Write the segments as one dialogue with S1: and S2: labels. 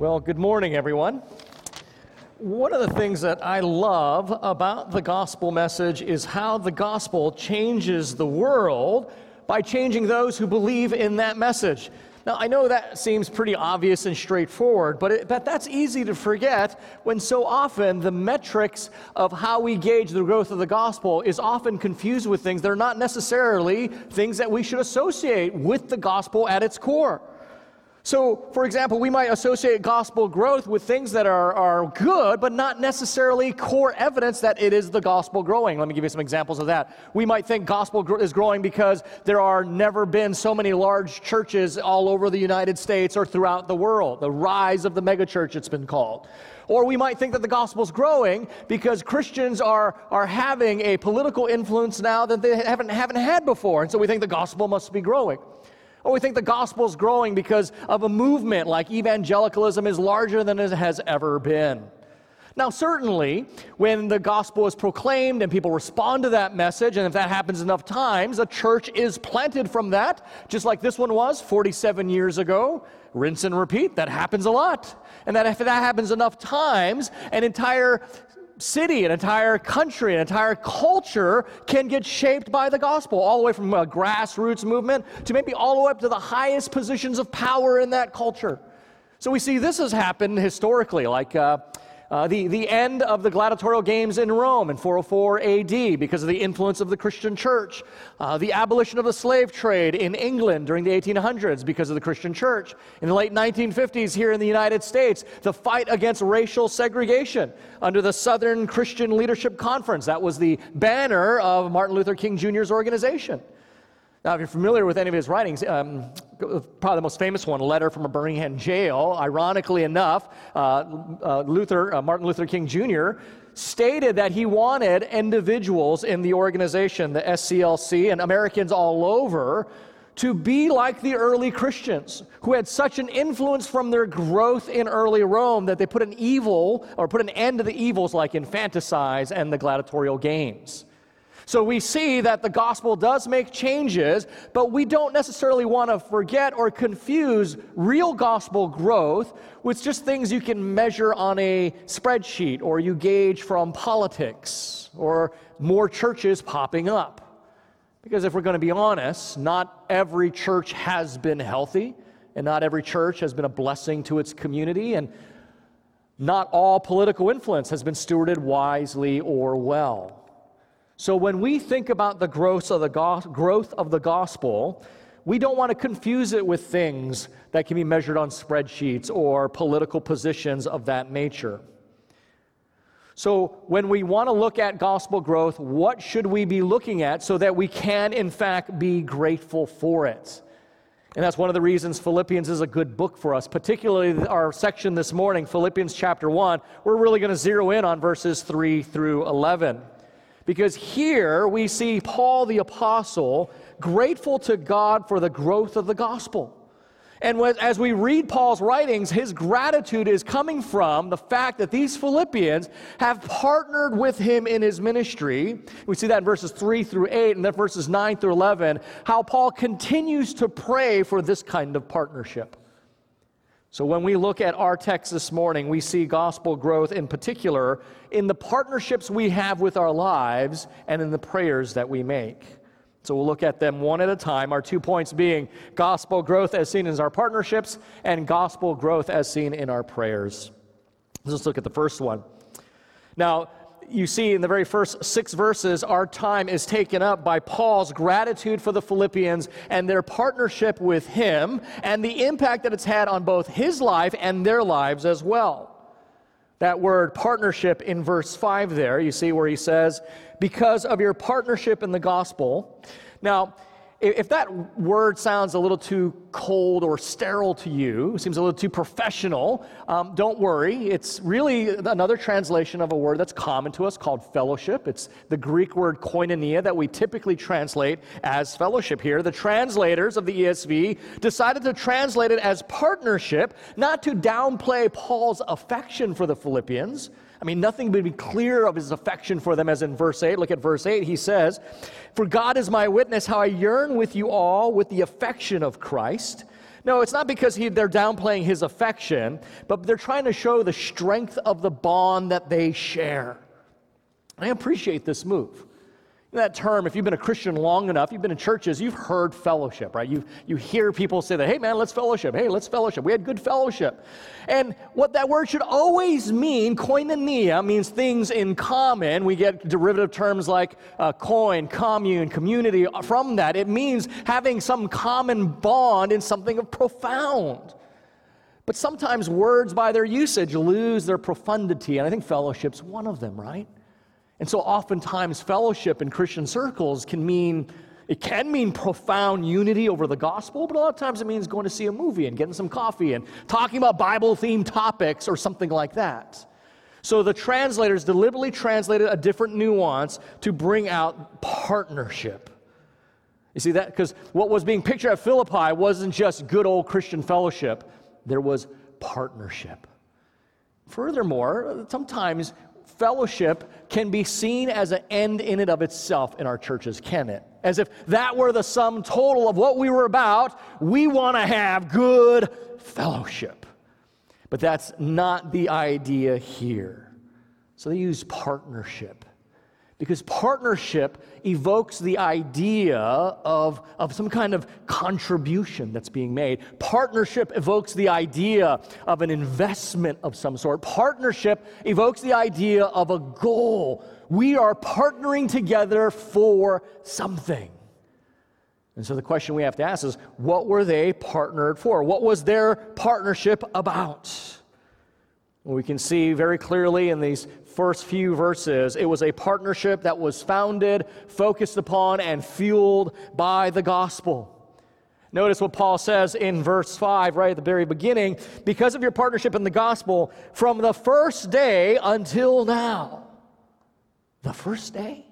S1: Well, good morning, everyone. One of the things that I love about the gospel message is how the gospel changes the world by changing those who believe in that message. Now, I know that seems pretty obvious and straightforward, but, it, but that's easy to forget when so often the metrics of how we gauge the growth of the gospel is often confused with things that are not necessarily things that we should associate with the gospel at its core. So, for example, we might associate gospel growth with things that are, are good, but not necessarily core evidence that it is the gospel growing. Let me give you some examples of that. We might think gospel is growing because there are never been so many large churches all over the United States or throughout the world. The rise of the megachurch, it's been called. Or we might think that the gospel is growing because Christians are, are having a political influence now that they haven't, haven't had before. And so we think the gospel must be growing. Or we think the gospel is growing because of a movement like evangelicalism is larger than it has ever been. Now, certainly, when the gospel is proclaimed and people respond to that message, and if that happens enough times, a church is planted from that, just like this one was 47 years ago. Rinse and repeat, that happens a lot. And that if that happens enough times, an entire city, an entire country, an entire culture can get shaped by the gospel, all the way from a grassroots movement to maybe all the way up to the highest positions of power in that culture. So we see this has happened historically, like. Uh, uh, the, the end of the gladiatorial games in Rome in 404 AD because of the influence of the Christian church, uh, the abolition of the slave trade in England during the 1800s because of the Christian church, in the late 1950s here in the United States, the fight against racial segregation under the Southern Christian Leadership Conference. That was the banner of Martin Luther King Jr.'s organization. Now, if you're familiar with any of his writings, um, probably the most famous one, a Letter from a Birmingham Jail, ironically enough, uh, uh, Luther, uh, Martin Luther King Jr., stated that he wanted individuals in the organization, the SCLC, and Americans all over, to be like the early Christians who had such an influence from their growth in early Rome that they put an evil or put an end to the evils like infanticide and the gladiatorial games. So we see that the gospel does make changes, but we don't necessarily want to forget or confuse real gospel growth with just things you can measure on a spreadsheet or you gauge from politics or more churches popping up. Because if we're going to be honest, not every church has been healthy, and not every church has been a blessing to its community, and not all political influence has been stewarded wisely or well. So when we think about the growth of the, go- growth of the gospel, we don't want to confuse it with things that can be measured on spreadsheets or political positions of that nature. So, when we want to look at gospel growth, what should we be looking at so that we can, in fact, be grateful for it? And that's one of the reasons Philippians is a good book for us, particularly our section this morning, Philippians chapter 1. We're really going to zero in on verses 3 through 11. Because here we see Paul the Apostle grateful to God for the growth of the gospel. And as we read Paul's writings, his gratitude is coming from the fact that these Philippians have partnered with him in his ministry. We see that in verses 3 through 8, and then verses 9 through 11, how Paul continues to pray for this kind of partnership. So, when we look at our text this morning, we see gospel growth in particular in the partnerships we have with our lives and in the prayers that we make. So, we'll look at them one at a time. Our two points being gospel growth as seen in our partnerships and gospel growth as seen in our prayers. Let's look at the first one. Now, you see in the very first six verses, our time is taken up by Paul's gratitude for the Philippians and their partnership with him and the impact that it's had on both his life and their lives as well. That word partnership in verse 5 there, you see where he says, because of your partnership in the gospel. Now, if that word sounds a little too cold or sterile to you, seems a little too professional, um, don't worry. It's really another translation of a word that's common to us called fellowship. It's the Greek word koinonia that we typically translate as fellowship here. The translators of the ESV decided to translate it as partnership, not to downplay Paul's affection for the Philippians I mean, nothing would be clear of his affection for them as in verse 8. Look at verse 8. He says, For God is my witness how I yearn with you all with the affection of Christ. No, it's not because he, they're downplaying his affection, but they're trying to show the strength of the bond that they share. I appreciate this move. That term, if you've been a Christian long enough, you've been in churches, you've heard fellowship, right? You, you hear people say that, hey man, let's fellowship. Hey, let's fellowship. We had good fellowship. And what that word should always mean, koinonia, means things in common. We get derivative terms like uh, coin, commune, community from that. It means having some common bond in something of profound. But sometimes words, by their usage, lose their profundity. And I think fellowship's one of them, right? And so oftentimes fellowship in Christian circles can mean it can mean profound unity over the gospel, but a lot of times it means going to see a movie and getting some coffee and talking about Bible themed topics or something like that. So the translators deliberately translated a different nuance to bring out partnership. You see that? Because what was being pictured at Philippi wasn't just good old Christian fellowship, there was partnership. Furthermore, sometimes fellowship can be seen as an end in and of itself in our churches, can it? As if that were the sum total of what we were about. We want to have good fellowship. But that's not the idea here. So they use partnership because partnership evokes the idea of, of some kind of contribution that's being made. Partnership evokes the idea of an investment of some sort. Partnership evokes the idea of a goal. We are partnering together for something. And so the question we have to ask is what were they partnered for? What was their partnership about? We can see very clearly in these first few verses, it was a partnership that was founded, focused upon, and fueled by the gospel. Notice what Paul says in verse 5, right at the very beginning because of your partnership in the gospel, from the first day until now. The first day?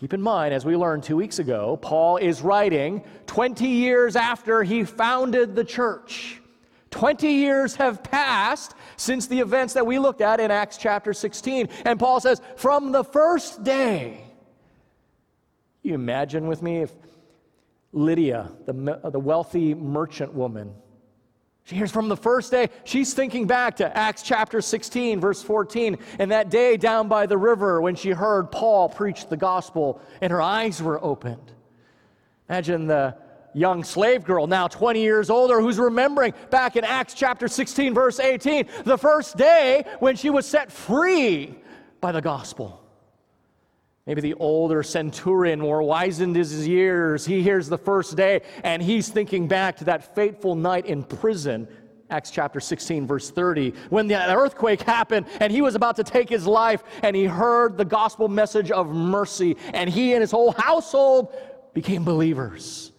S1: Keep in mind, as we learned two weeks ago, Paul is writing 20 years after he founded the church. 20 years have passed since the events that we looked at in Acts chapter 16. And Paul says, from the first day, you imagine with me if Lydia, the, uh, the wealthy merchant woman, she hears from the first day, she's thinking back to Acts chapter 16, verse 14, and that day down by the river when she heard Paul preach the gospel and her eyes were opened. Imagine the young slave girl, now 20 years older, who's remembering back in Acts chapter 16, verse 18, the first day when she was set free by the gospel. Maybe the older centurion, more wizened his years, he hears the first day and he's thinking back to that fateful night in prison Acts chapter 16, verse 30, when the earthquake happened and he was about to take his life and he heard the gospel message of mercy and he and his whole household became believers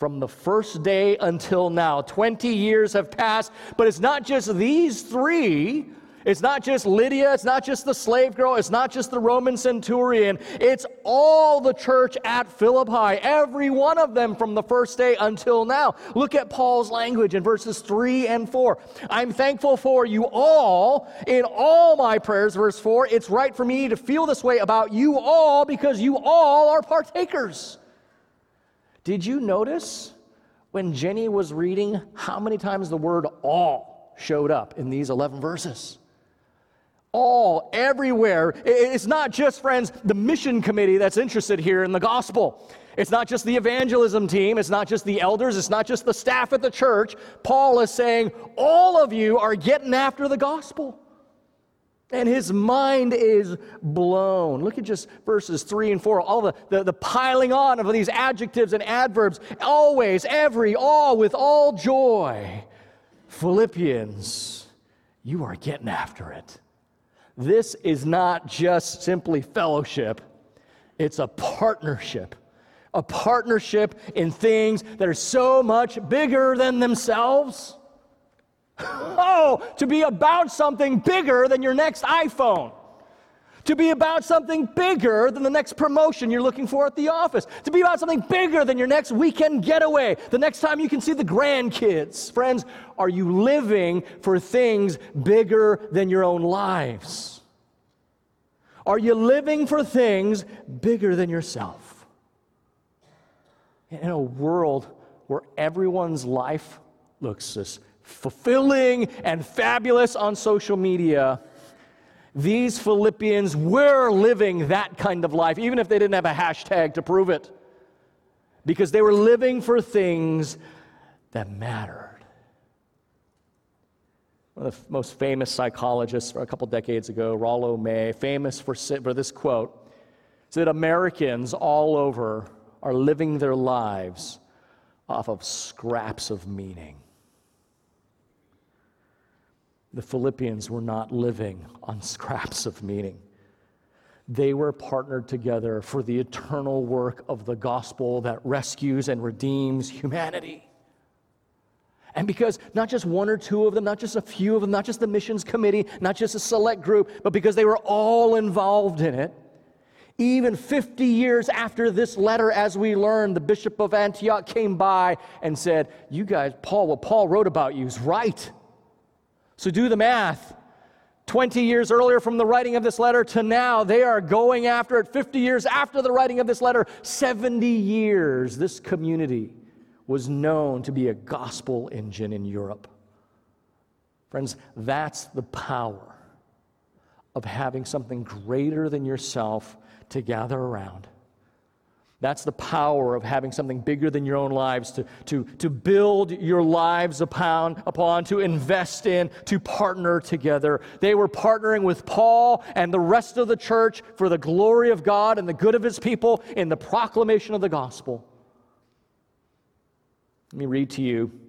S1: from the first day until now. 20 years have passed, but it's not just these three. It's not just Lydia, it's not just the slave girl, it's not just the Roman centurion. It's all the church at Philippi, every one of them from the first day until now. Look at Paul's language in verses 3 and 4. I'm thankful for you all in all my prayers, verse 4. It's right for me to feel this way about you all because you all are partakers. Did you notice when Jenny was reading how many times the word all showed up in these 11 verses? All, everywhere. It's not just, friends, the mission committee that's interested here in the gospel. It's not just the evangelism team. It's not just the elders. It's not just the staff at the church. Paul is saying, all of you are getting after the gospel. And his mind is blown. Look at just verses three and four, all the, the, the, piling on of these adjectives and adverbs. Always, every, all, with all joy. Philippians, you are getting after it. This is not just simply fellowship, it's a partnership. A partnership in things that are so much bigger than themselves. Oh, to be about something bigger than your next iPhone. To be about something bigger than the next promotion you're looking for at the office. To be about something bigger than your next weekend getaway. The next time you can see the grandkids. Friends, are you living for things bigger than your own lives? Are you living for things bigger than yourself? In a world where everyone's life looks as fulfilling and fabulous on social media. These Philippians were living that kind of life, even if they didn't have a hashtag to prove it, because they were living for things that mattered. One of the most famous psychologists a couple decades ago, Rollo May, famous for, for this quote, said Americans all over are living their lives off of scraps of meaning. The Philippians were not living on scraps of meaning. They were partnered together for the eternal work of the gospel that rescues and redeems humanity. And because not just one or two of them, not just a few of them, not just the missions committee, not just a select group, but because they were all involved in it, even 50 years after this letter, as we learned, the bishop of Antioch came by and said, You guys, Paul, what Paul wrote about you is right. So do the math. 20 years earlier from the writing of this letter to now, they are going after it. 50 years after the writing of this letter, 70 years, this community was known to be a gospel engine in Europe. Friends, that's the power of having something greater than yourself to gather around. That's the power of having something bigger than your own lives to, to, to build your lives upon, upon, to invest in, to partner together. They were partnering with Paul and the rest of the church for the glory of God and the good of his people in the proclamation of the gospel. Let me read to you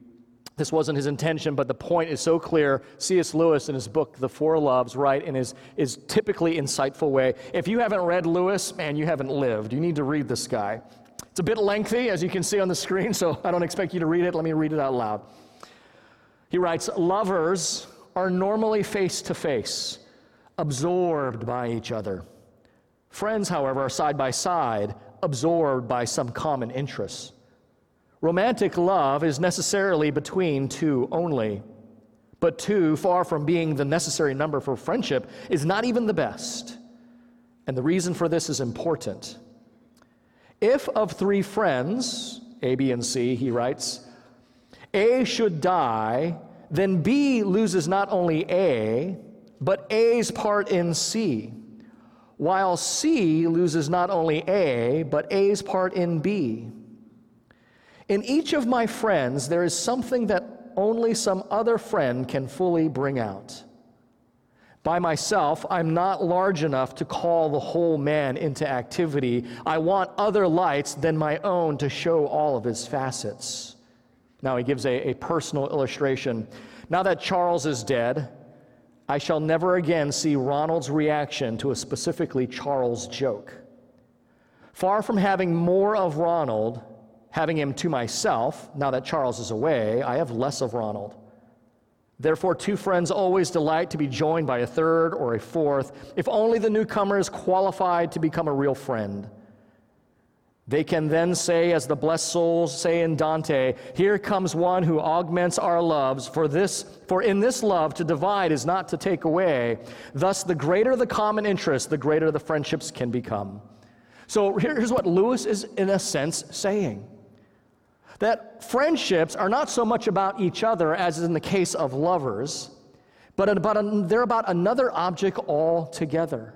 S1: this wasn't his intention, but the point is so clear. C.S. Lewis, in his book, The Four Loves, right, in his, his typically insightful way. If you haven't read Lewis, man, you haven't lived. You need to read this guy. It's a bit lengthy, as you can see on the screen, so I don't expect you to read it. Let me read it out loud. He writes Lovers are normally face to face, absorbed by each other. Friends, however, are side by side, absorbed by some common interests. Romantic love is necessarily between two only. But two, far from being the necessary number for friendship, is not even the best. And the reason for this is important. If of three friends, A, B, and C, he writes, A should die, then B loses not only A, but A's part in C, while C loses not only A, but A's part in B. In each of my friends, there is something that only some other friend can fully bring out. By myself, I'm not large enough to call the whole man into activity. I want other lights than my own to show all of his facets. Now he gives a, a personal illustration. Now that Charles is dead, I shall never again see Ronald's reaction to a specifically Charles joke. Far from having more of Ronald, having him to myself, now that Charles is away, I have less of Ronald. Therefore, two friends always delight to be joined by a third or a fourth, if only the newcomer is qualified to become a real friend. They can then say, as the blessed souls say in Dante, Here comes one who augments our loves, for, this, for in this love to divide is not to take away. Thus, the greater the common interest, the greater the friendships can become. So here's what Lewis is, in a sense, saying that friendships are not so much about each other as in the case of lovers, but about, they're about another object altogether.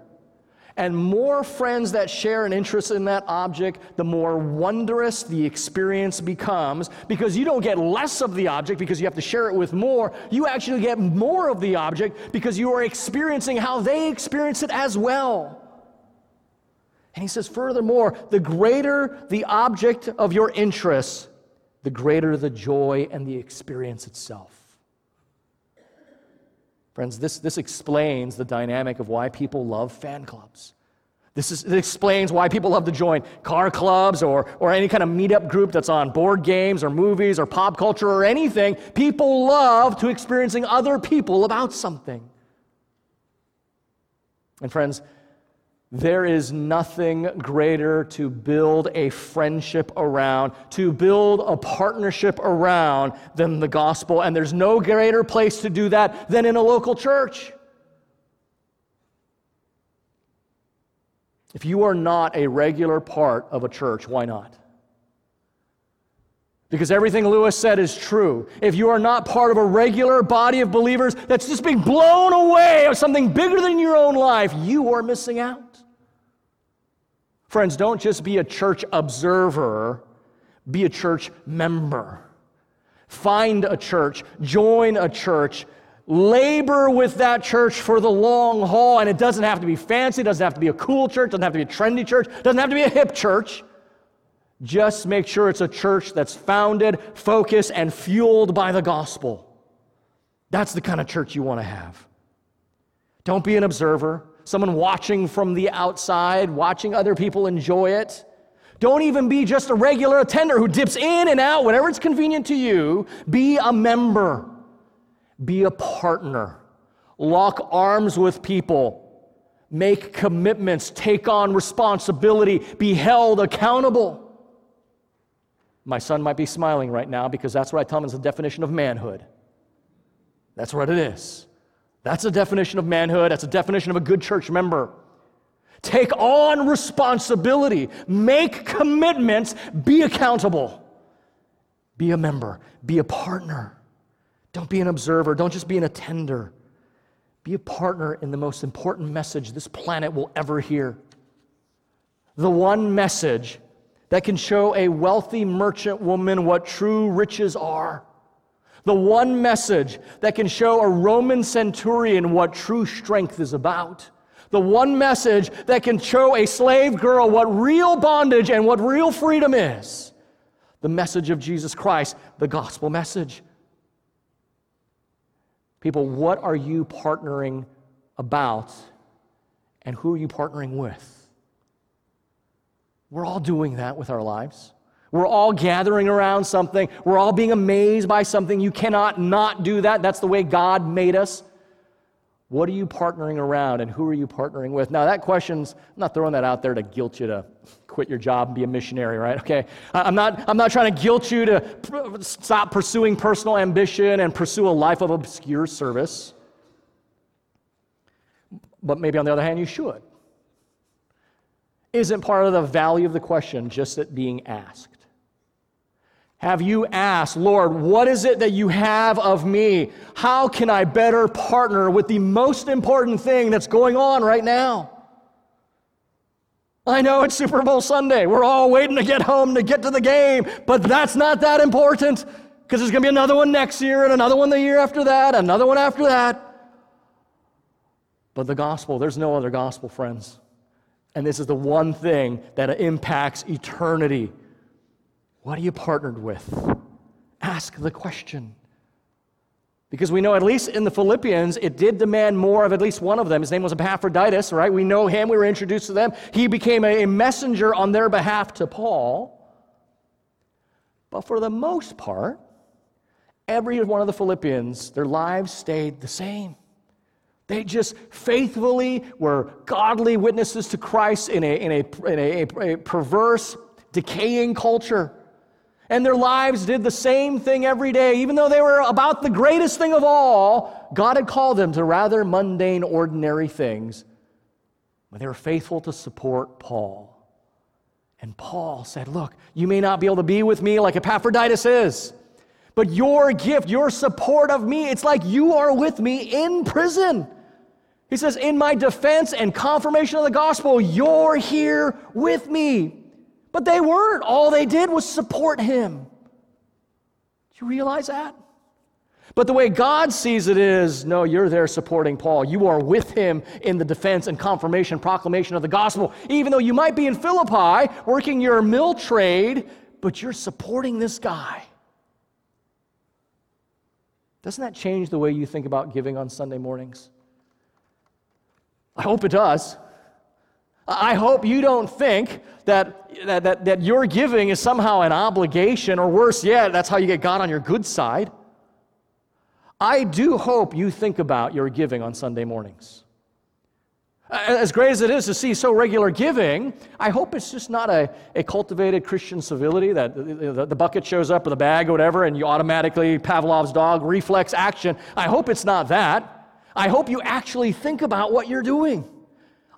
S1: And more friends that share an interest in that object, the more wondrous the experience becomes because you don't get less of the object because you have to share it with more. You actually get more of the object because you are experiencing how they experience it as well. And he says, furthermore, the greater the object of your interest, the greater the joy and the experience itself. Friends, this, this explains the dynamic of why people love fan clubs. This, is, explains why people love to join car clubs or, or any kind of meetup group that's on board games or movies or pop culture or anything. People love to experiencing other people about something. And friends, there is nothing greater to build a friendship around, to build a partnership around than the gospel. And there's no greater place to do that than in a local church. If you are not a regular part of a church, why not? Because everything Lewis said is true. If you are not part of a regular body of believers that's just being blown away of something bigger than your own life, you are missing out. Friends, don't just be a church observer, be a church member. Find a church, join a church, labor with that church for the long haul. And it doesn't have to be fancy, it doesn't have to be a cool church, doesn't have to be a trendy church, doesn't have to be a hip church. Just make sure it's a church that's founded, focused, and fueled by the gospel. That's the kind of church you want to have. Don't be an observer, someone watching from the outside, watching other people enjoy it. Don't even be just a regular attender who dips in and out whenever it's convenient to you. Be a member, be a partner, lock arms with people, make commitments, take on responsibility, be held accountable. My son might be smiling right now because that's what I tell him is the definition of manhood. That's what it is. That's a definition of manhood. That's a definition of a good church member. Take on responsibility, make commitments, be accountable, be a member, be a partner. Don't be an observer, don't just be an attender. Be a partner in the most important message this planet will ever hear. The one message that can show a wealthy merchant woman what true riches are. The one message that can show a Roman centurion what true strength is about. The one message that can show a slave girl what real bondage and what real freedom is. The message of Jesus Christ, the gospel message. People, what are you partnering about and who are you partnering with? We're all doing that with our lives. We're all gathering around something. We're all being amazed by something. You cannot not do that. That's the way God made us. What are you partnering around and who are you partnering with? Now, that question's, I'm not throwing that out there to guilt you to quit your job and be a missionary, right? Okay. I'm not, I'm not trying to guilt you to stop pursuing personal ambition and pursue a life of obscure service. But maybe on the other hand, you should isn't part of the value of the question, just it being asked. Have you asked, Lord, what is it that you have of me? How can I better partner with the most important thing that's going on right now? I know it's Super Bowl Sunday. We're all waiting to get home to get to the game, but that's not that important because there's going to be another one next year and another one the year after that, another one after that. But the gospel, there's no other gospel, friends. And this is the one thing that impacts eternity. What are you partnered with? Ask the question. Because we know, at least in the Philippians, it did demand more of at least one of them. His name was Epaphroditus, right? We know him, we were introduced to them. He became a messenger on their behalf to Paul. But for the most part, every one of the Philippians, their lives stayed the same. They just faithfully were godly witnesses to Christ in a, in a, in a, a perverse, decaying culture. And their lives did the same thing every day. Even though they were about the greatest thing of all, God had called them to rather mundane, ordinary things. But they were faithful to support Paul. And Paul said, Look, you may not be able to be with me like Epaphroditus is, but your gift, your support of me, it's like you are with me in prison. He says, In my defense and confirmation of the gospel, you're here with me. But they weren't. All they did was support him. Do you realize that? But the way God sees it is no, you're there supporting Paul. You are with him in the defense and confirmation, proclamation of the gospel. Even though you might be in Philippi working your mill trade, but you're supporting this guy. Doesn't that change the way you think about giving on Sunday mornings? I hope it does. I hope you don't think that, that, that, that your giving is somehow an obligation, or worse yet, that's how you get God on your good side. I do hope you think about your giving on Sunday mornings. As great as it is to see so regular giving, I hope it's just not a, a cultivated Christian civility that the, the, the bucket shows up with a bag or whatever and you automatically, Pavlov's dog, reflex action. I hope it's not that. I hope you actually think about what you're doing.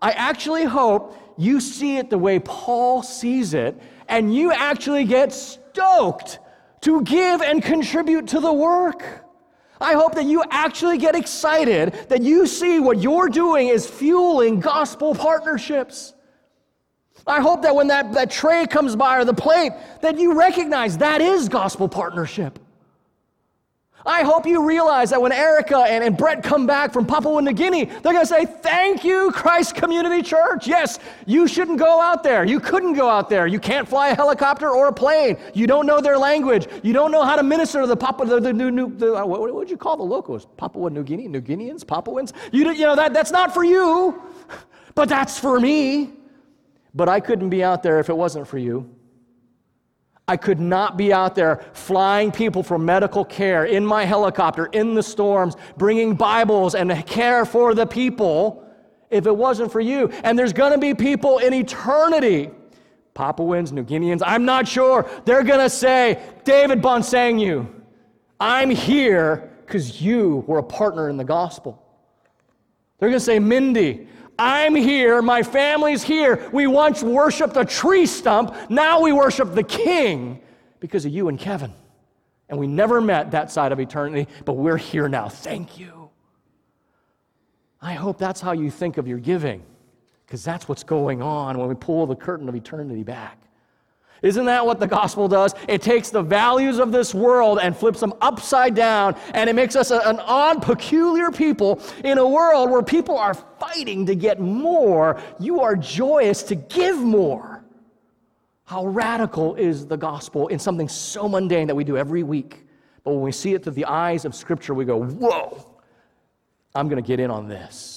S1: I actually hope you see it the way Paul sees it, and you actually get stoked to give and contribute to the work. I hope that you actually get excited that you see what you're doing is fueling gospel partnerships. I hope that when that, that tray comes by or the plate, that you recognize that is gospel partnership. I hope you realize that when Erica and, and Brett come back from Papua New Guinea, they're going to say, Thank you, Christ Community Church. Yes, you shouldn't go out there. You couldn't go out there. You can't fly a helicopter or a plane. You don't know their language. You don't know how to minister to the Papua, the, the, new, the, uh, what would you call the locals? Papua New Guinea? New Guineans? Papuans? You, you know, that, that's not for you, but that's for me. But I couldn't be out there if it wasn't for you. I could not be out there flying people for medical care in my helicopter in the storms, bringing Bibles and care for the people if it wasn't for you. And there's going to be people in eternity, Papuans, New Guineans, I'm not sure. They're going to say, David Bonsangyu, I'm here because you were a partner in the gospel. They're going to say, Mindy, I'm here, my family's here. We once worshiped a tree stump, now we worship the king because of you and Kevin. And we never met that side of eternity, but we're here now. Thank you. I hope that's how you think of your giving, because that's what's going on when we pull the curtain of eternity back. Isn't that what the gospel does? It takes the values of this world and flips them upside down, and it makes us a, an odd, peculiar people in a world where people are fighting to get more. You are joyous to give more. How radical is the gospel in something so mundane that we do every week? But when we see it through the eyes of Scripture, we go, Whoa, I'm going to get in on this.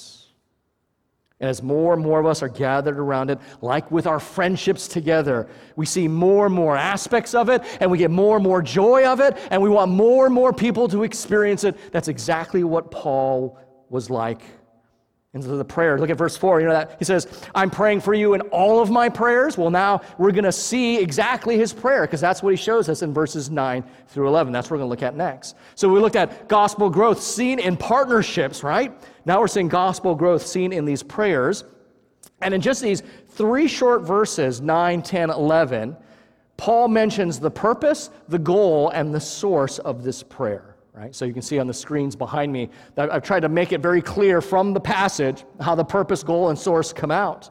S1: And as more and more of us are gathered around it, like with our friendships together, we see more and more aspects of it, and we get more and more joy of it, and we want more and more people to experience it. That's exactly what Paul was like. And so the prayer, look at verse 4, you know that? He says, I'm praying for you in all of my prayers. Well, now we're going to see exactly his prayer, because that's what he shows us in verses 9 through 11. That's what we're going to look at next. So we looked at gospel growth seen in partnerships, right? Now we're seeing gospel growth seen in these prayers. And in just these three short verses, 9, 10, 11, Paul mentions the purpose, the goal, and the source of this prayer. Right? So you can see on the screens behind me that I've tried to make it very clear from the passage how the purpose, goal, and source come out.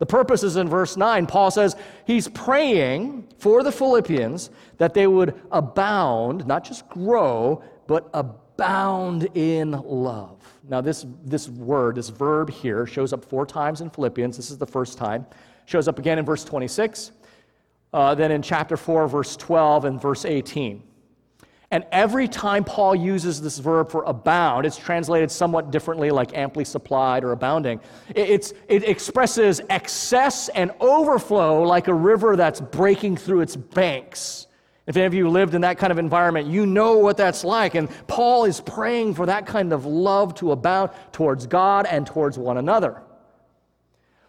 S1: The purpose is in verse 9. Paul says he's praying for the Philippians that they would abound, not just grow, but abound in love. Now, this, this word, this verb here, shows up four times in Philippians. This is the first time. Shows up again in verse 26, uh, then in chapter 4, verse 12, and verse 18. And every time Paul uses this verb for abound, it's translated somewhat differently, like amply supplied or abounding. It, it expresses excess and overflow like a river that's breaking through its banks. If any of you lived in that kind of environment, you know what that's like. And Paul is praying for that kind of love to abound towards God and towards one another.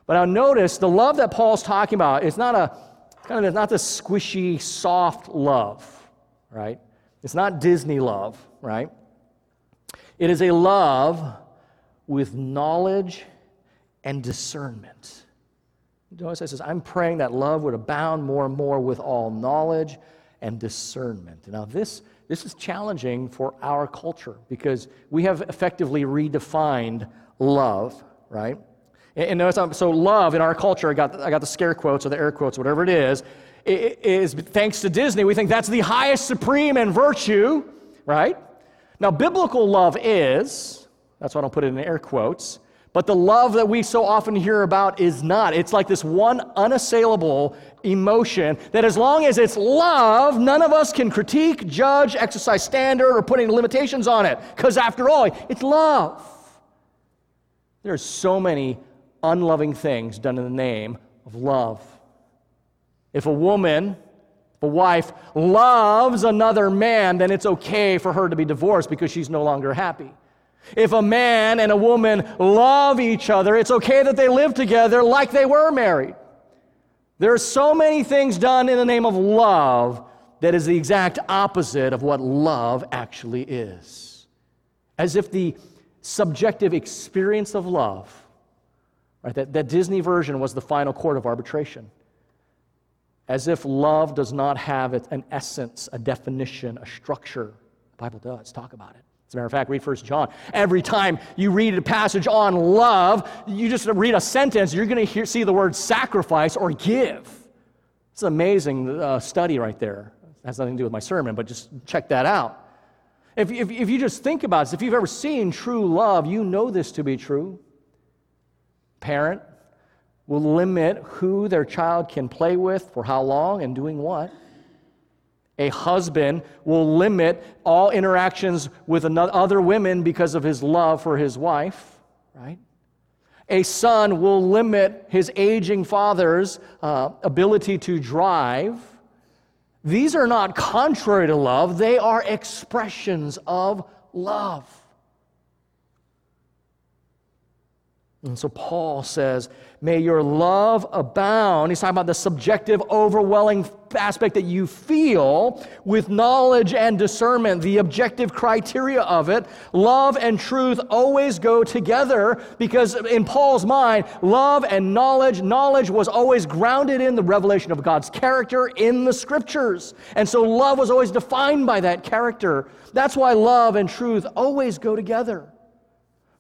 S1: But now notice the love that Paul's talking about is not a kind of not this squishy, soft love, right? It's not Disney love, right? It is a love with knowledge and discernment. Notice I says, I'm praying that love would abound more and more with all knowledge and discernment. Now, this, this is challenging for our culture because we have effectively redefined love, right? And, and so, love in our culture, I got, I got the scare quotes or the air quotes, whatever it is, is thanks to Disney, we think that's the highest supreme and virtue, right? Now, biblical love is, that's why I don't put it in air quotes, but the love that we so often hear about is not. It's like this one unassailable emotion that as long as it's love, none of us can critique, judge, exercise standard, or put any limitations on it. Because after all, it's love. There are so many unloving things done in the name of love. If a woman, a wife loves another man, then it's okay for her to be divorced because she's no longer happy. If a man and a woman love each other, it's okay that they live together like they were married. There are so many things done in the name of love that is the exact opposite of what love actually is. As if the subjective experience of love, right, that, that Disney version was the final court of arbitration. As if love does not have an essence, a definition, a structure. The Bible does. Talk about it. As a matter of fact, read 1 John. Every time you read a passage on love, you just read a sentence, you're going to see the word sacrifice or give. It's an amazing uh, study right there. It has nothing to do with my sermon, but just check that out. If, if, if you just think about this, if you've ever seen true love, you know this to be true. Parent will limit who their child can play with, for how long, and doing what. A husband will limit all interactions with other women because of his love for his wife, right? A son will limit his aging father's uh, ability to drive. These are not contrary to love, they are expressions of love. And so Paul says, May your love abound. He's talking about the subjective, overwhelming aspect that you feel with knowledge and discernment, the objective criteria of it. Love and truth always go together because, in Paul's mind, love and knowledge, knowledge was always grounded in the revelation of God's character in the scriptures. And so love was always defined by that character. That's why love and truth always go together.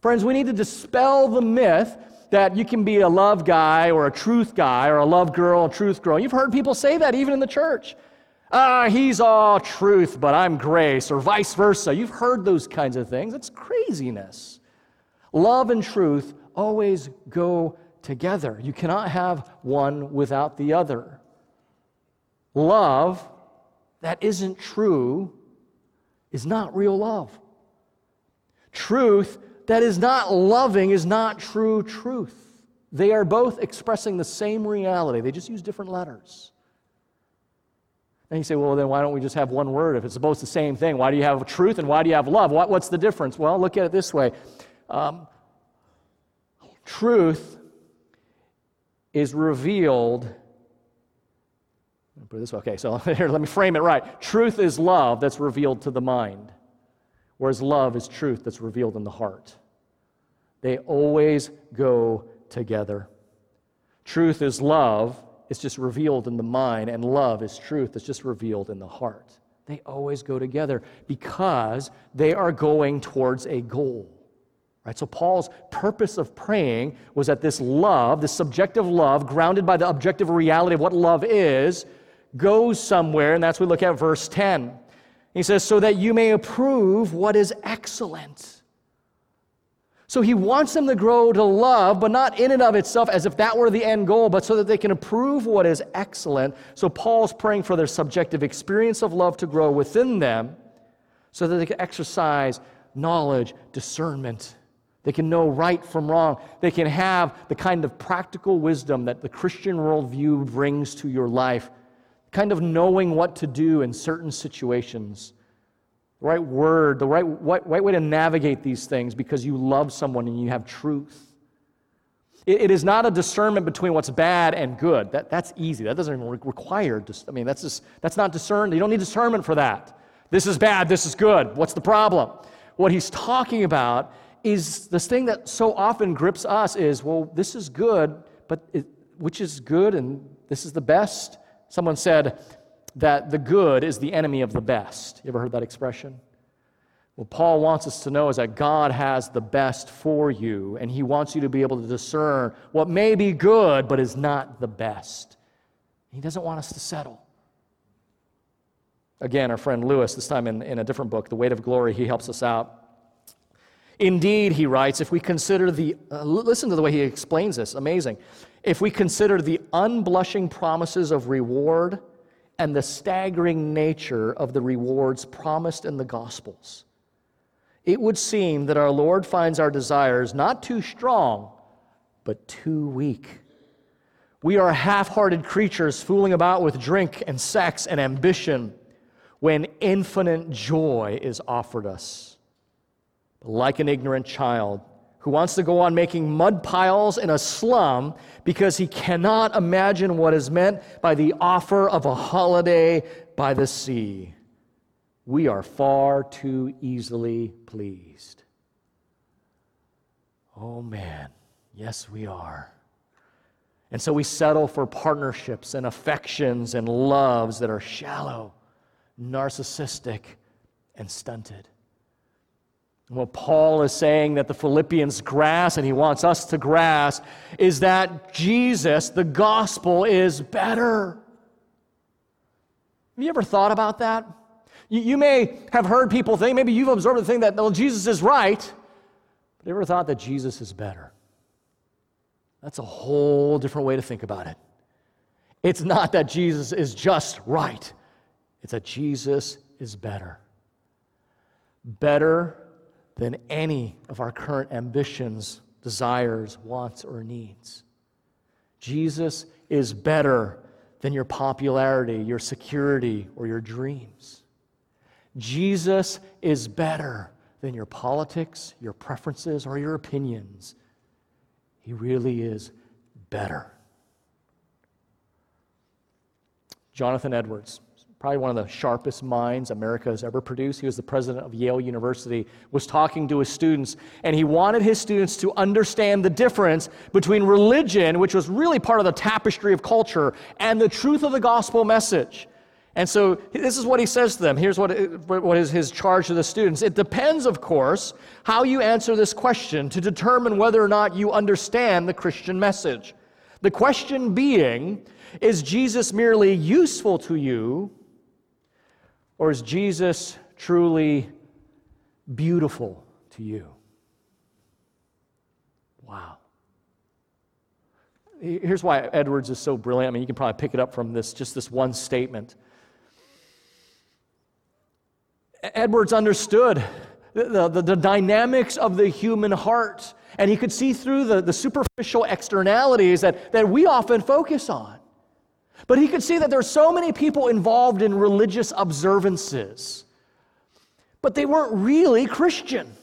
S1: Friends, we need to dispel the myth that you can be a love guy or a truth guy or a love girl, a truth girl. You've heard people say that even in the church. Ah, uh, he's all truth, but I'm grace, or vice versa. You've heard those kinds of things. It's craziness. Love and truth always go together. You cannot have one without the other. Love that isn't true is not real love. Truth that is not loving is not true truth. They are both expressing the same reality, they just use different letters. And you say, well, then why don't we just have one word if it's both the same thing? Why do you have truth and why do you have love? What, what's the difference? Well, look at it this way um, truth is revealed. Put it this way. Okay, so here, let me frame it right. Truth is love that's revealed to the mind whereas love is truth that's revealed in the heart. They always go together. Truth is love, it's just revealed in the mind, and love is truth, it's just revealed in the heart. They always go together because they are going towards a goal. Right? So Paul's purpose of praying was that this love, this subjective love, grounded by the objective reality of what love is, goes somewhere, and that's what we look at verse 10. He says, so that you may approve what is excellent. So he wants them to grow to love, but not in and of itself as if that were the end goal, but so that they can approve what is excellent. So Paul's praying for their subjective experience of love to grow within them so that they can exercise knowledge, discernment. They can know right from wrong. They can have the kind of practical wisdom that the Christian worldview brings to your life kind of knowing what to do in certain situations, the right word, the right, right, right way to navigate these things because you love someone and you have truth. It, it is not a discernment between what's bad and good. That, that's easy. That doesn't even require, I mean, that's, just, that's not discerned. You don't need discernment for that. This is bad, this is good. What's the problem? What he's talking about is this thing that so often grips us is, well, this is good, but it, which is good and this is the best? Someone said that the good is the enemy of the best. You ever heard that expression? What Paul wants us to know is that God has the best for you, and he wants you to be able to discern what may be good but is not the best. He doesn't want us to settle. Again, our friend Lewis, this time in, in a different book, The Weight of Glory, he helps us out. Indeed, he writes, if we consider the, uh, listen to the way he explains this, amazing. If we consider the unblushing promises of reward and the staggering nature of the rewards promised in the Gospels, it would seem that our Lord finds our desires not too strong, but too weak. We are half hearted creatures fooling about with drink and sex and ambition when infinite joy is offered us. Like an ignorant child, who wants to go on making mud piles in a slum because he cannot imagine what is meant by the offer of a holiday by the sea. We are far too easily pleased. Oh man, yes, we are. And so we settle for partnerships and affections and loves that are shallow, narcissistic, and stunted. What Paul is saying that the Philippians grasp, and he wants us to grasp, is that Jesus, the gospel, is better. Have you ever thought about that? You, you may have heard people think, maybe you've observed the thing that, well, Jesus is right, but you ever thought that Jesus is better? That's a whole different way to think about it. It's not that Jesus is just right, it's that Jesus is better. Better than any of our current ambitions, desires, wants, or needs. Jesus is better than your popularity, your security, or your dreams. Jesus is better than your politics, your preferences, or your opinions. He really is better. Jonathan Edwards probably one of the sharpest minds America has ever produced. He was the president of Yale University, was talking to his students, and he wanted his students to understand the difference between religion, which was really part of the tapestry of culture, and the truth of the gospel message. And so this is what he says to them. Here's what, what is his charge to the students. It depends, of course, how you answer this question to determine whether or not you understand the Christian message. The question being, is Jesus merely useful to you or is Jesus truly beautiful to you? Wow. Here's why Edwards is so brilliant. I mean, you can probably pick it up from this, just this one statement. Edwards understood the, the, the, dynamics of the human heart, and he could see through the, the superficial externalities that, that we often focus on. But he could see that there are so many people involved in religious observances, but they weren't really Christian.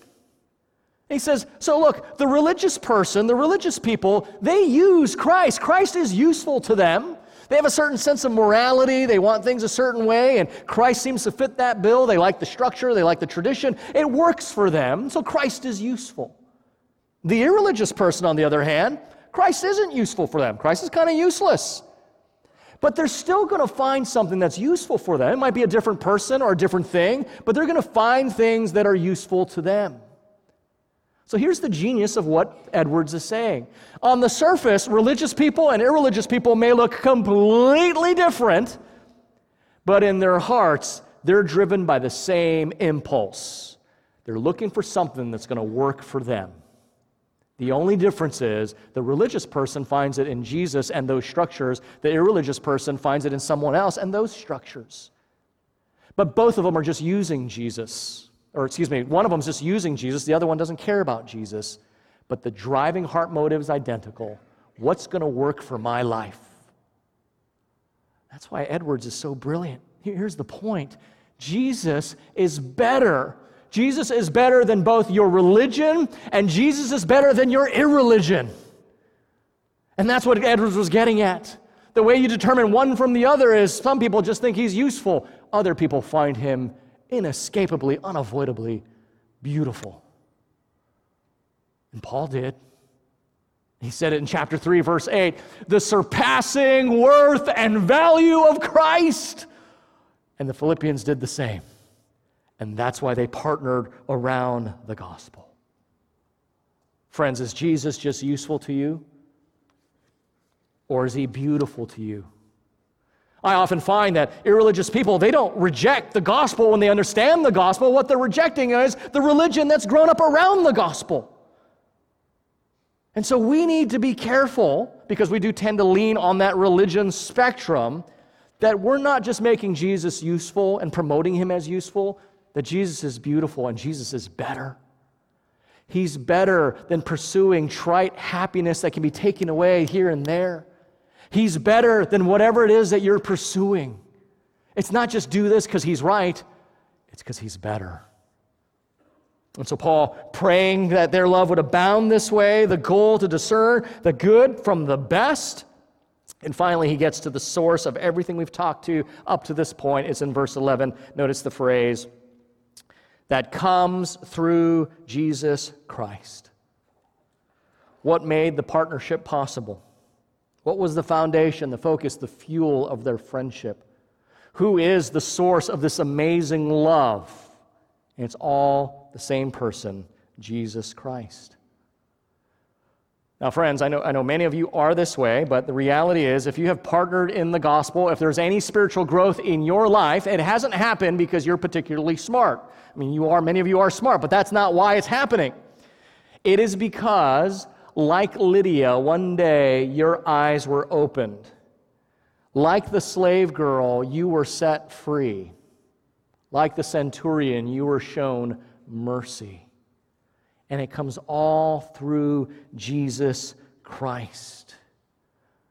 S1: He says, so look, the religious person, the religious people, they use Christ. Christ is useful to them. They have a certain sense of morality. They want things a certain way, and Christ seems to fit that bill. They like the structure, they like the tradition. It works for them, so Christ is useful. The irreligious person, on the other hand, Christ isn't useful for them. Christ is kind of useless. But they're still going to find something that's useful for them. It might be a different person or a different thing, but they're going to find things that are useful to them. So here's the genius of what Edwards is saying. On the surface, religious people and irreligious people may look completely different, but in their hearts, they're driven by the same impulse. They're looking for something that's going to work for them. The only difference is the religious person finds it in Jesus and those structures, the irreligious person finds it in someone else and those structures. But both of them are just using Jesus. Or, excuse me, one of them is just using Jesus, the other one doesn't care about Jesus. But the driving heart motive is identical. What's going to work for my life? That's why Edwards is so brilliant. Here's the point Jesus is better Jesus is better than both your religion and Jesus is better than your irreligion. And that's what Edwards was getting at. The way you determine one from the other is some people just think he's useful, other people find him inescapably, unavoidably beautiful. And Paul did. He said it in chapter 3, verse 8 the surpassing worth and value of Christ. And the Philippians did the same. And that's why they partnered around the gospel. Friends, is Jesus just useful to you? Or is he beautiful to you? I often find that irreligious people, they don't reject the gospel when they understand the gospel. What they're rejecting is the religion that's grown up around the gospel. And so we need to be careful because we do tend to lean on that religion spectrum that we're not just making Jesus useful and promoting him as useful, that Jesus is beautiful and Jesus is better. He's better than pursuing trite happiness that can be taken away here and there. He's better than whatever it is that you're pursuing. It's not just do this because he's right, it's because he's better. And so, Paul, praying that their love would abound this way, the goal to discern the good from the best. And finally, he gets to the source of everything we've talked to up to this point. It's in verse 11. Notice the phrase, that comes through Jesus Christ. What made the partnership possible? What was the foundation, the focus, the fuel of their friendship? Who is the source of this amazing love? And it's all the same person, Jesus Christ. Now, friends, I know, I know many of you are this way, but the reality is if you have partnered in the gospel, if there's any spiritual growth in your life, it hasn't happened because you're particularly smart. I mean, you are, many of you are smart, but that's not why it's happening. It is because, like Lydia, one day your eyes were opened. Like the slave girl, you were set free. Like the centurion, you were shown mercy. And it comes all through Jesus Christ.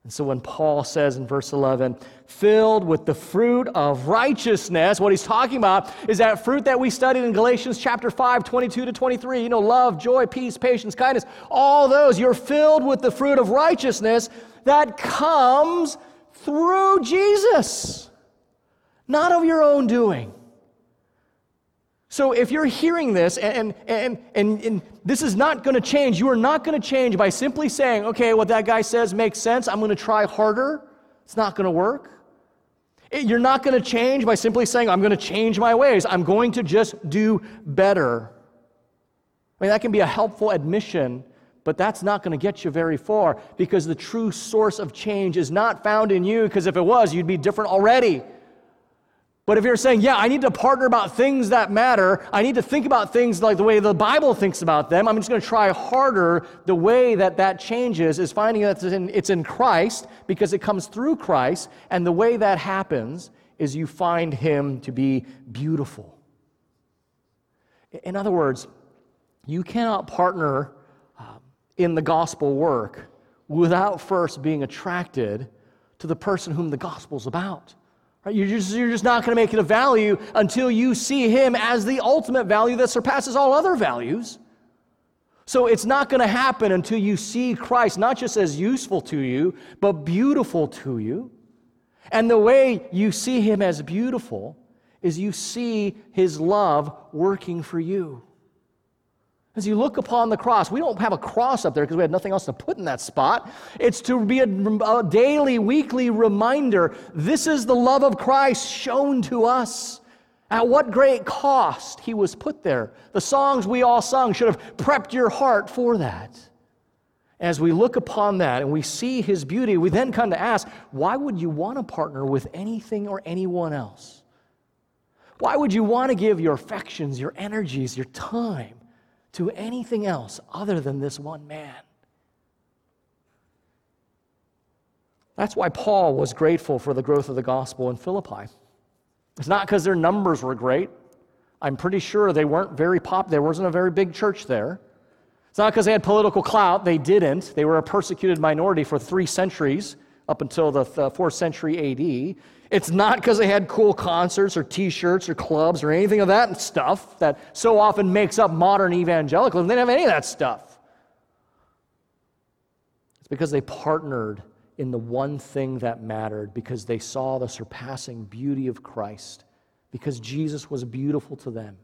S1: And so when Paul says in verse 11, filled with the fruit of righteousness, what he's talking about is that fruit that we studied in Galatians chapter 5, 22 to 23. You know, love, joy, peace, patience, kindness, all those. You're filled with the fruit of righteousness that comes through Jesus, not of your own doing. So if you're hearing this and, and, and, and, this is not going to change, you are not going to change by simply saying, okay, what that guy says makes sense, I'm going to try harder. It's not going to work. You're not going to change by simply saying, I'm going to change my ways. I'm going to just do better. I mean, that can be a helpful admission, but that's not going to get you very far because the true source of change is not found in you, because if it was, you'd be different already. But if you're saying, yeah, I need to partner about things that matter, I need to think about things like the way the Bible thinks about them, I'm just going to try harder. The way that that changes is finding that it's in, it's in Christ because it comes through Christ. And the way that happens is you find Him to be beautiful. In other words, you cannot partner uh, in the gospel work without first being attracted to the person whom the gospel is about. You're just, you're just not going to make it a value until you see Him as the ultimate value that surpasses all other values. So it's not going to happen until you see Christ not just as useful to you, but beautiful to you. And the way you see Him as beautiful is you see His love working for you. As you look upon the cross, we don't have a cross up there because we had nothing else to put in that spot. It's to be a, a, daily, weekly reminder this is the love of Christ shown to us. At what great cost he was put there. The songs we all sung should have prepped your heart for that. As we look upon that and we see his beauty, we then come to ask why would you want to partner with anything or anyone else? Why would you want to give your affections, your energies, your time? To anything else other than this one man. That's why Paul was grateful for the growth of the gospel in Philippi. It's not because their numbers were great. I'm pretty sure they weren't very pop. There wasn't a very big church there. It's not because they had political clout. They didn't. They were a persecuted minority for three centuries up until the fourth century AD. It's not because they had cool concerts or t shirts or clubs or anything of that stuff that so often makes up modern evangelicalism. They didn't have any of that stuff. It's because they partnered in the one thing that mattered, because they saw the surpassing beauty of Christ, because Jesus was beautiful to them.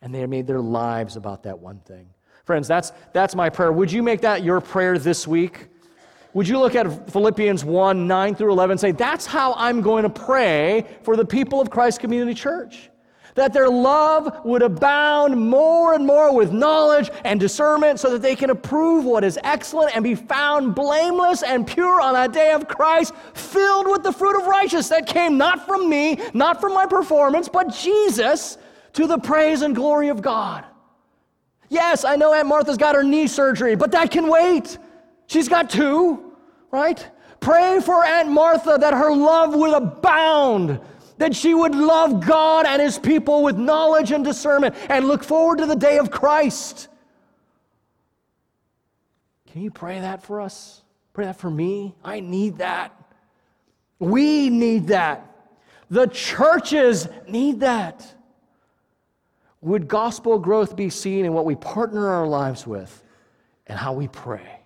S1: And they made their lives about that one thing. Friends, that's, that's my prayer. Would you make that your prayer this week? Would you look at Philippians 1 9 through 11 and say, That's how I'm going to pray for the people of Christ Community Church? That their love would abound more and more with knowledge and discernment so that they can approve what is excellent and be found blameless and pure on that day of Christ, filled with the fruit of righteousness that came not from me, not from my performance, but Jesus to the praise and glory of God. Yes, I know Aunt Martha's got her knee surgery, but that can wait. She's got two, right? Pray for Aunt Martha that her love would abound, that she would love God and his people with knowledge and discernment and look forward to the day of Christ. Can you pray that for us? Pray that for me? I need that. We need that. The churches need that. Would gospel growth be seen in what we partner our lives with and how we pray?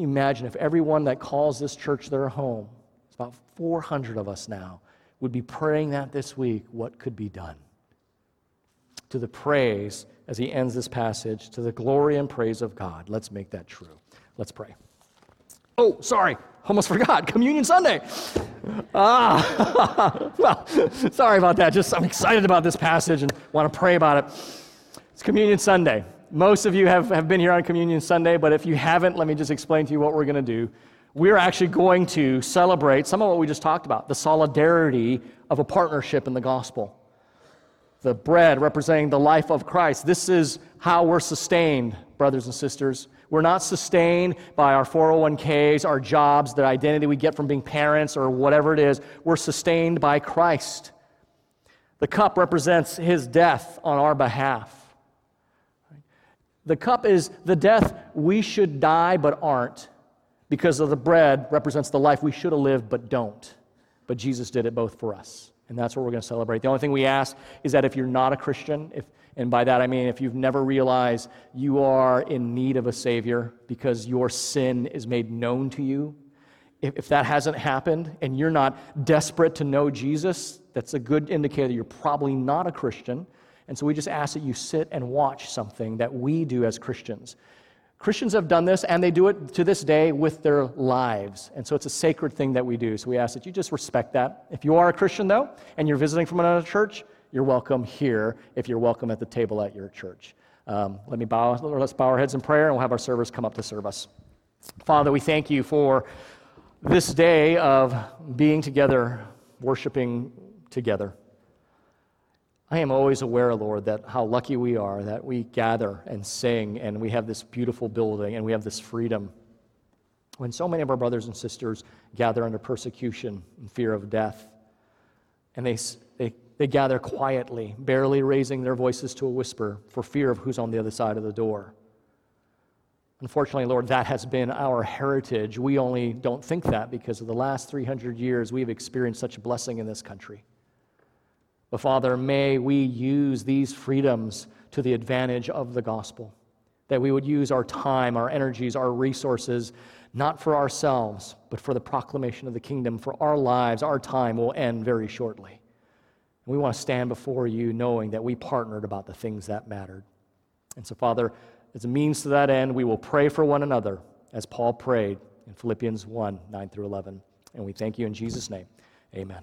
S1: You imagine if everyone that calls this church their home, it's about 400 of us now, would be praying that this week, what could be done? To the praise, as he ends this passage, to the glory and praise of God. Let's make that true. Let's pray. Oh, sorry, almost forgot. Communion Sunday. Ah, well, sorry about that. Just I'm excited about this passage and want to pray about it. It's Communion Sunday. Most of you have, have been here on Communion Sunday, but if you haven't, let me just explain to you what we're going to do. We're actually going to celebrate some of what we just talked about the solidarity of a partnership in the gospel. The bread representing the life of Christ. This is how we're sustained, brothers and sisters. We're not sustained by our 401ks, our jobs, the identity we get from being parents, or whatever it is. We're sustained by Christ. The cup represents his death on our behalf. The cup is the death we should die but aren't, because of the bread represents the life we should have lived but don't. But Jesus did it both for us. And that's what we're going to celebrate. The only thing we ask is that if you're not a Christian, if, and by that I mean if you've never realized you are in need of a Savior because your sin is made known to you, if, if that hasn't happened and you're not desperate to know Jesus, that's a good indicator that you're probably not a Christian. And so we just ask that you sit and watch something that we do as Christians. Christians have done this, and they do it to this day with their lives. And so it's a sacred thing that we do. So we ask that you just respect that. If you are a Christian, though, and you're visiting from another church, you're welcome here if you're welcome at the table at your church. Um, let me bow, let's bow our heads in prayer, and we'll have our servers come up to serve us. Father, we thank you for this day of being together, worshiping together. I am always aware, Lord, that how lucky we are that we gather and sing and we have this beautiful building and we have this freedom. When so many of our brothers and sisters gather under persecution and fear of death, and they, they, they gather quietly, barely raising their voices to a whisper for fear of who's on the other side of the door. Unfortunately, Lord, that has been our heritage. We only don't think that because of the last 300 years we've experienced such a blessing in this country. But Father, may we use these freedoms to the advantage of the gospel. That we would use our time, our energies, our resources, not for ourselves, but for the proclamation of the kingdom. For our lives, our time will end very shortly. we want to stand before you knowing that we partnered about the things that mattered. And so, Father, as a means to that end, we will pray for one another as Paul prayed in Philippians 1 9 through 11. And we thank you in Jesus' name. Amen.